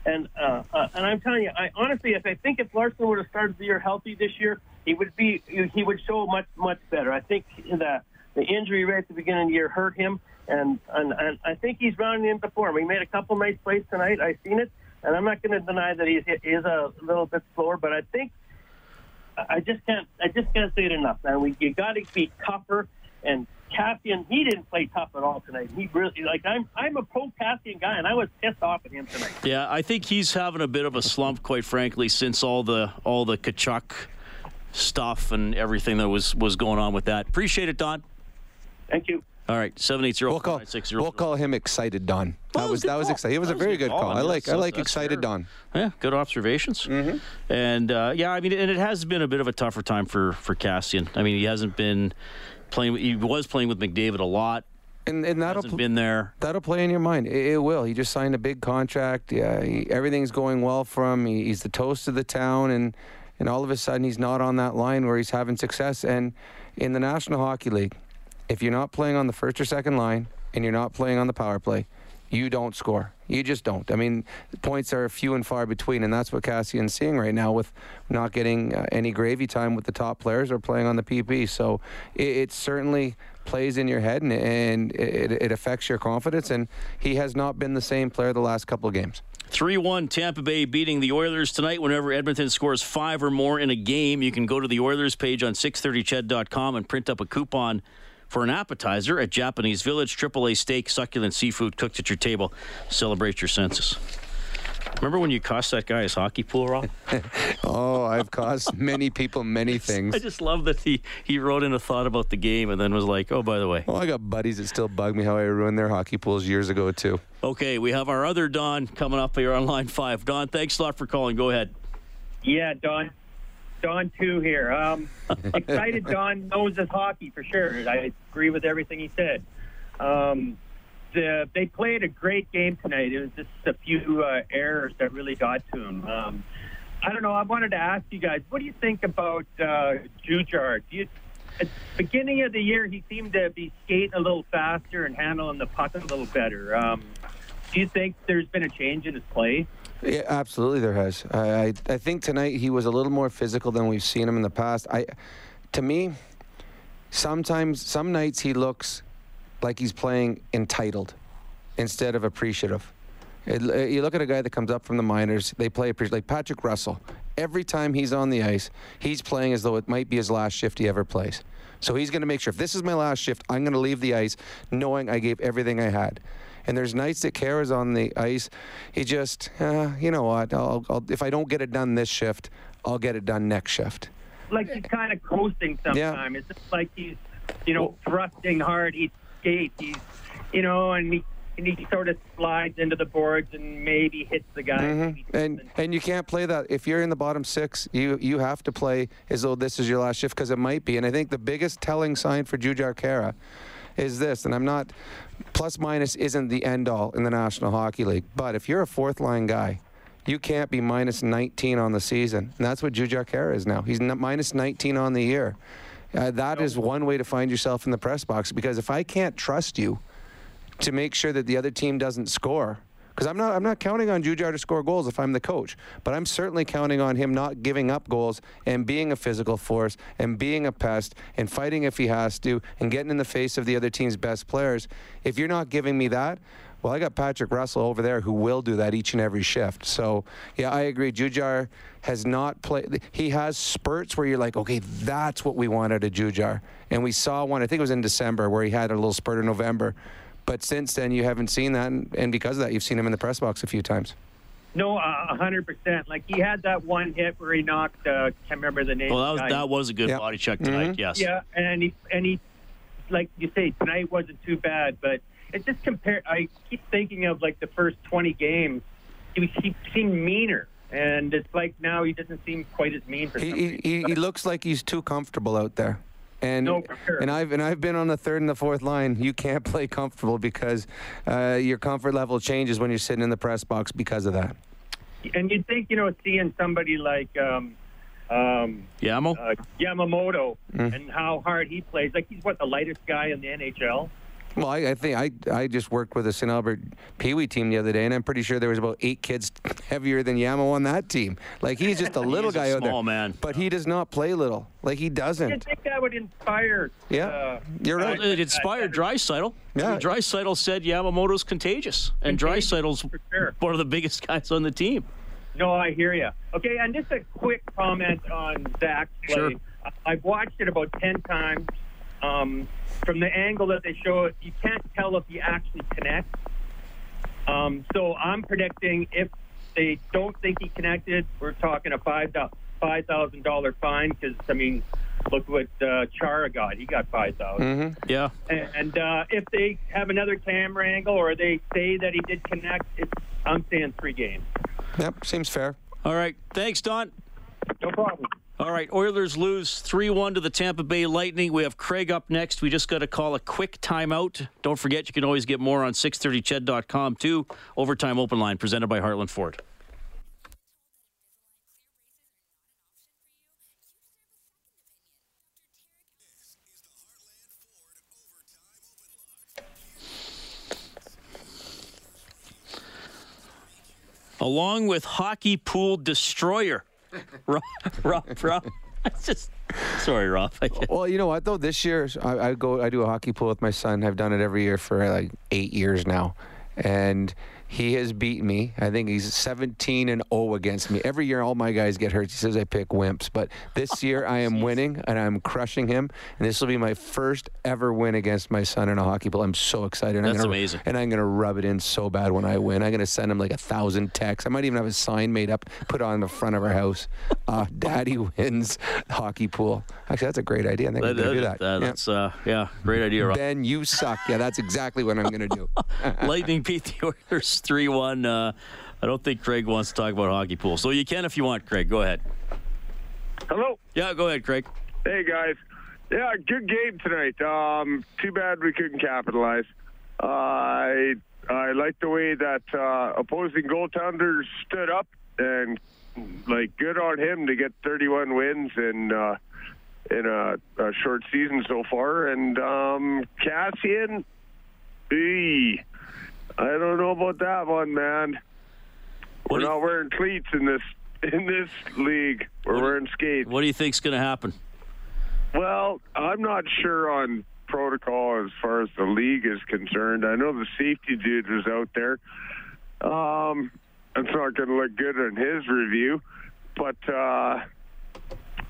And uh, uh, and I'm telling you, I honestly, if I think if Larsson would have started the year healthy this year, he would be he would show much much better. I think the the injury right at the beginning of the year hurt him, and and, and I think he's rounding into form. He made a couple nice plays tonight. I've seen it, and I'm not going to deny that he is a little bit slower, but I think I just can't I just can't say it enough. Man, we you got to be tougher. And Kassian, he didn't play tough at all tonight. He really like I'm I'm a pro Kassian guy, and I was pissed off at him tonight. Yeah, I think he's having a bit of a slump, quite frankly, since all the all the Tkachuk stuff and everything that was was going on with that. Appreciate it, Don. Thank you. All right, seven eight zero We'll call, we'll call him Excited Don. That was that was exciting. It was a very good call. I like I like Excited Don. Yeah, good observations. Mm-hmm. And uh, yeah, I mean, and it has been a bit of a tougher time for for Kassian. I mean, he hasn't been playing. He was playing with McDavid a lot. And, and that'll hasn't been there. That'll play in your mind. It, it will. He just signed a big contract. Yeah, he, everything's going well for him. He, he's the toast of the town, and and all of a sudden he's not on that line where he's having success. And in the National Hockey League, if you're not playing on the first or second line and you're not playing on the power play, you don't score. You just don't. I mean, points are few and far between, and that's what Kassian's seeing right now with not getting uh, any gravy time with the top players or playing on the PP. So it, it certainly plays in your head and, and it, it affects your confidence. And he has not been the same player the last couple of games. 3 1 Tampa Bay beating the Oilers tonight. Whenever Edmonton scores five or more in a game, you can go to the Oilers page on 630ched.com and print up a coupon for an appetizer at Japanese Village. AAA steak, succulent seafood cooked at your table. Celebrate your senses. Remember when you cost that guy his hockey pool, Rob? oh, I've cost many people many things. I just love that he, he wrote in a thought about the game and then was like, oh, by the way. Well, I got buddies that still bug me how I ruined their hockey pools years ago, too. Okay, we have our other Don coming up here on line five. Don, thanks a lot for calling. Go ahead. Yeah, Don. Don too here. Um, excited. Don knows his hockey for sure. I agree with everything he said. Um, the, they played a great game tonight. It was just a few uh, errors that really got to him. Um, I don't know. I wanted to ask you guys, what do you think about uh, Jujhar? Do you, at the beginning of the year, he seemed to be skating a little faster and handling the puck a little better. Um, do you think there's been a change in his play? Yeah, absolutely, there has. I, I, I think tonight he was a little more physical than we've seen him in the past. I, to me, sometimes some nights he looks like he's playing entitled instead of appreciative. It, you look at a guy that comes up from the minors, they play like Patrick Russell. Every time he's on the ice, he's playing as though it might be his last shift he ever plays. So he's going to make sure if this is my last shift, I'm going to leave the ice knowing I gave everything I had. And there's nights that Khaira's on the ice. He just, uh, you know what? I'll, I'll, if I don't get it done this shift, I'll get it done next shift. Like he's kind of coasting sometimes. Yeah. It's just like he's, you know, thrusting hard. He skates. He's, you know, and he and he sort of slides into the boards and maybe hits the guy. Mm-hmm. And and you can't play that if you're in the bottom six. You you have to play as though this is your last shift because it might be. And I think the biggest telling sign for Jujhar Khaira is this, and I'm not plus minus isn't the end all in the National Hockey League, but if you're a fourth line guy, you can't be minus 19 on the season, and that's what Jujhar Khaira is now. He's minus 19 on the year. Uh, that is one way to find yourself in the press box because if I can't trust you to make sure that the other team doesn't score, because I'm not I'm not counting on Jujhar to score goals if I'm the coach, but I'm certainly counting on him not giving up goals and being a physical force and being a pest and fighting if he has to and getting in the face of the other team's best players. If you're not giving me that, well, I got Patrick Russell over there who will do that each and every shift. So, yeah, I agree. Jujhar has not played. He has spurts where you're like, okay, that's what we want out of Jujhar. And we saw one, I think it was in December, where he had a little spurt in November. But since then, you haven't seen that, and because of that, you've seen him in the press box a few times. No, a hundred percent. Like he had that one hit where he knocked. Uh, can't remember the name. Well, that was that was a good yep. body check tonight. Mm-hmm. Yes. Yeah, and he and he, like you say, tonight wasn't too bad, but it just compare. I keep thinking of like the first twenty games. He, he seemed meaner, and it's like now he doesn't seem quite as mean. For he, he, he looks like he's too comfortable out there. And no, sure. and I've and I've been on the third and the fourth line. You can't play comfortable because uh, your comfort level changes when you're sitting in the press box because of that. And you'd think you know seeing somebody like um, um, Yamo? uh, Yamamoto Mm. and how hard he plays. Like he's what the lightest guy in the NHL. Well, I, I think I I just worked with a St. Albert Pee Wee team the other day, and I'm pretty sure there was about eight kids heavier than Yamo on that team. Like he's just a little He's a guy out there, small man. but he does not play little. Like he doesn't. I think that would inspire. Yeah, uh, you're right. Well, it inspired Draisaitl. Yeah. Draisaitl said Yamamoto's contagious, and Contagious, Draisaitl's for sure. one of the biggest guys on the team. No, I hear you. Okay, and just a quick comment on Zack's play. Sure. I- I've watched it about 10 times. Um, from the angle that they show it, you can't tell if he actually connects. Um, so I'm predicting if they don't think he connected, we're talking a five thousand dollar fine because I mean, look what uh, Chara got. He got five Mm-hmm. Yeah. And uh, if they have another camera angle or they say that he did connect, it's, I'm saying three games. Yep, seems fair. All right. Thanks, Don. No problem. All right, Oilers lose 3 1 to the Tampa Bay Lightning. We have Craig up next. We just got to call a quick timeout. Don't forget, you can always get more on 630ched.com too. Overtime Open Line presented by Heartland Ford. along with Hockey Pool Destroyer. Rob, Rob, Rob. It's just sorry, Rob. Well, you know what though? This year I, I go, I do a hockey pool with my son. I've done it every year for like eight years now, and he has beaten me. I think he's 17 and 0 against me. Every year, all my guys get hurt. He says I pick wimps, but this year I am winning and I'm crushing him. And this will be my first ever win against my son in a hockey pool. I'm so excited. That's I'm gonna, amazing. And I'm gonna rub it in so bad when I win. I'm gonna send him like a thousand texts. I might even have a sign made up, put on the front of our house. Uh, Daddy wins hockey pool. Actually, that's a great idea. I think I'm gonna do that. that- that's uh, yeah, great idea, Rob. Ben, you suck. Yeah, that's exactly what I'm gonna do. Lightning beat the Oilers 3 1. Uh, I don't think Craig wants to talk about hockey pool. So you can if you want, Craig. Go ahead. Hello. Yeah, go ahead, Craig. Hey guys. Yeah, good game tonight. Um, too bad we couldn't capitalize. Uh, I I like the way that uh, opposing goaltenders stood up and like good on him to get 31 wins in uh, in a, a short season so far. And um, Kassian, ee, I don't know about that one, man. We're not wearing cleats in this in this league. We're wearing skates. What do you think's going to happen? Well, I'm not sure on protocol as far as the league is concerned. I know the safety dude was out there. Um, it's not going to look good in his review, but uh,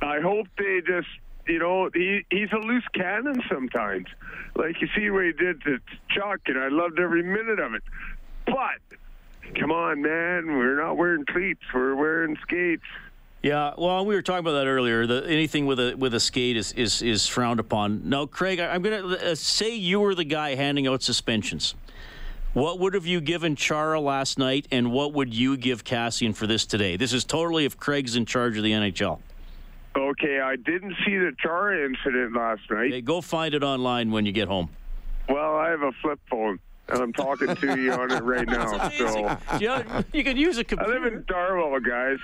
I hope they just, you know, he he's a loose cannon sometimes. Like you see what he did to Chuck, and I loved every minute of it. But come on, man, we're not wearing cleats. We're wearing skates. Yeah, well, we were talking about that earlier. The, anything with a with a skate is is, is frowned upon. Now, Craig, I, I'm going to uh, say you were the guy handing out suspensions. What would have you given Chara last night, and what would you give Kassian for this today? This is totally if Craig's in charge of the NHL. Okay, I didn't see the Chara incident last night. Hey, go find it online when you get home. Well, I have a flip phone, and I'm talking to you on it right now. So Yeah, you can use a computer. I live in Darwell, guys.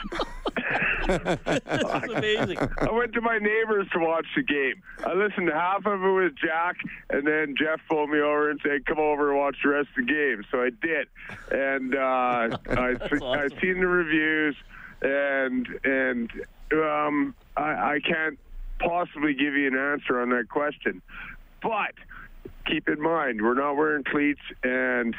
That's amazing. I went to my neighbors to watch the game. I listened to half of it with Jack, and then Jeff pulled me over and said, "Come over and watch the rest of the game." So I did, and uh, I I seen the reviews, and and um, I, I can't possibly give you an answer on that question, but keep in mind we're not wearing cleats and.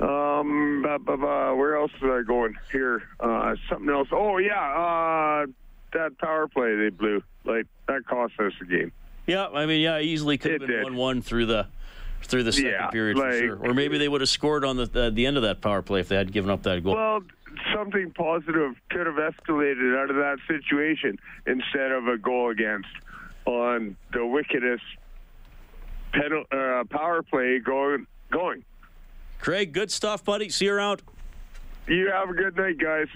Um, bu- bu- bu- where else was I going here? Uh, something else. Oh yeah, uh, that power play they blew. Like that cost us the game. Yeah, I mean, yeah, I easily could have been one-one through the through the second Yeah, period for sure. Or maybe they would have scored on the uh, the end of that power play if they had given up that goal. Well, something positive could have escalated out of that situation instead of a goal against on the wickedest penal- uh, power play going going. Craig, good stuff, buddy. See you around. You have a good night, guys.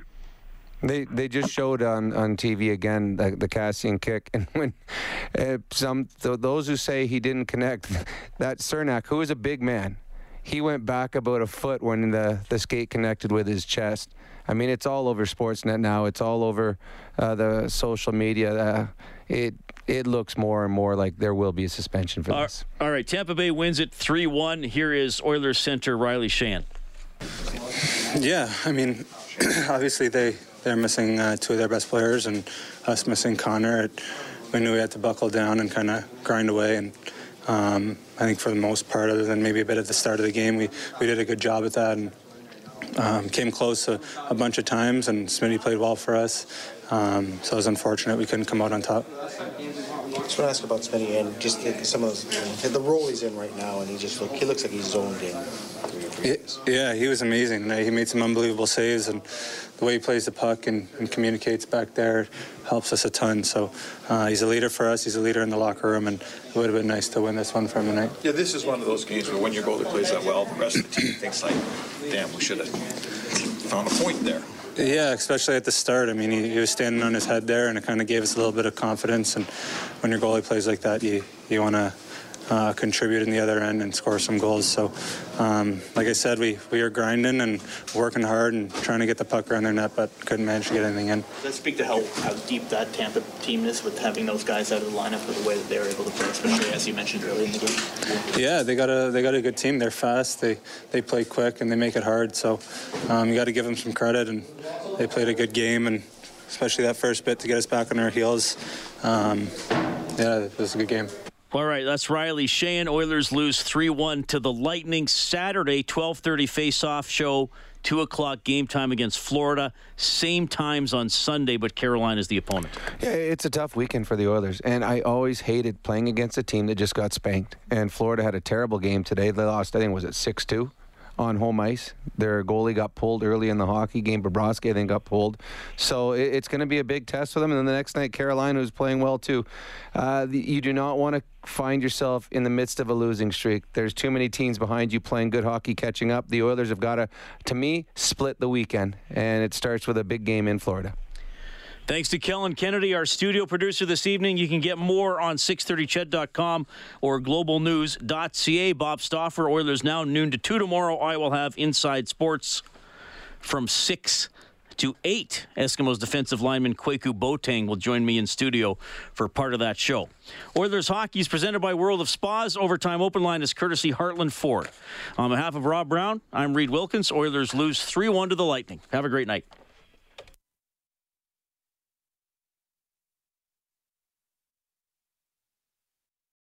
They they just showed on, on TV again the, the Kassian kick, and when uh, some th- those who say he didn't connect, that Cernak, who is a big man, he went back about a foot when the the skate connected with his chest. I mean, it's all over Sportsnet now. It's all over uh, the social media. Uh, it it looks more and more like there will be a suspension for All- this. all right, Tampa Bay wins it 3-1. Here is Oilers center Riley Sheahan. Yeah, I mean, obviously they they're missing uh, two of their best players, and us missing Connor. It, we knew we had to buckle down and kind of grind away. And um, I think for the most part, other than maybe a bit at the start of the game, we we did a good job at that and um, came close a, a bunch of times. And Smitty played well for us, um, so it was unfortunate we couldn't come out on top. Just want to ask about Smitty and just some of those, the role he's in right now, and he just look, he looks like he's zoned in. Yeah, he was amazing. He made some unbelievable saves, and the way he plays the puck and, and communicates back there helps us a ton. So uh, he's a leader for us. He's a leader in the locker room, and it would have been nice to win this one for him tonight. Yeah, this is one of those games where when your goalie plays that well, the rest of the team thinks like, damn, we should have found a point there. Yeah, especially at the start. I mean, he, he was standing on his head there, and it kind of gave us a little bit of confidence. And when your goalie plays like that, you you want to uh, contribute in the other end and score some goals. So, um, like I said, we, we are grinding and working hard and trying to get the puck around their net, but couldn't manage to get anything in. Does that speak to how, how deep that Tampa team is with having those guys out of the lineup with the way that they were able to play, especially as you mentioned earlier in the game? Yeah, they got a they got a good team. They're fast. They they play quick and they make it hard. So um, you got to give them some credit. And they played a good game and especially that first bit to get us back on our heels. Um, yeah, it was a good game. All right, that's Riley Sheahan. Oilers lose 3-1 to the Lightning Saturday, 12:30 face-off show, two o'clock game time against Florida. Same times on Sunday, but Carolina is the opponent. Yeah, it's a tough weekend for the Oilers, and I always hated playing against a team that just got spanked. And Florida had a terrible game today. They lost, I think, was it six two? On home ice. Their goalie got pulled early in the hockey game. Bobrovsky, I think, got pulled. So it, it's going to be a big test for them. And then the next night, Carolina, who's playing well too. Uh, you do not want to find yourself in the midst of a losing streak. There's too many teams behind you playing good hockey, catching up. The Oilers have got to, to me, split the weekend. And it starts with a big game in Florida. Thanks to Kellen Kennedy, our studio producer this evening. You can get more on 630ched.com or globalnews.ca. Bob Stauffer, Oilers now noon to 2 tomorrow. I will have Inside Sports from 6 to 8. Eskimos defensive lineman Kwaku Boateng will join me in studio for part of that show. Oilers hockey is presented by World of Spas. Overtime open line is courtesy Heartland Ford. On behalf of Rob Brown, I'm Reid Wilkins. Oilers lose 3 1 to the Lightning. Have a great night.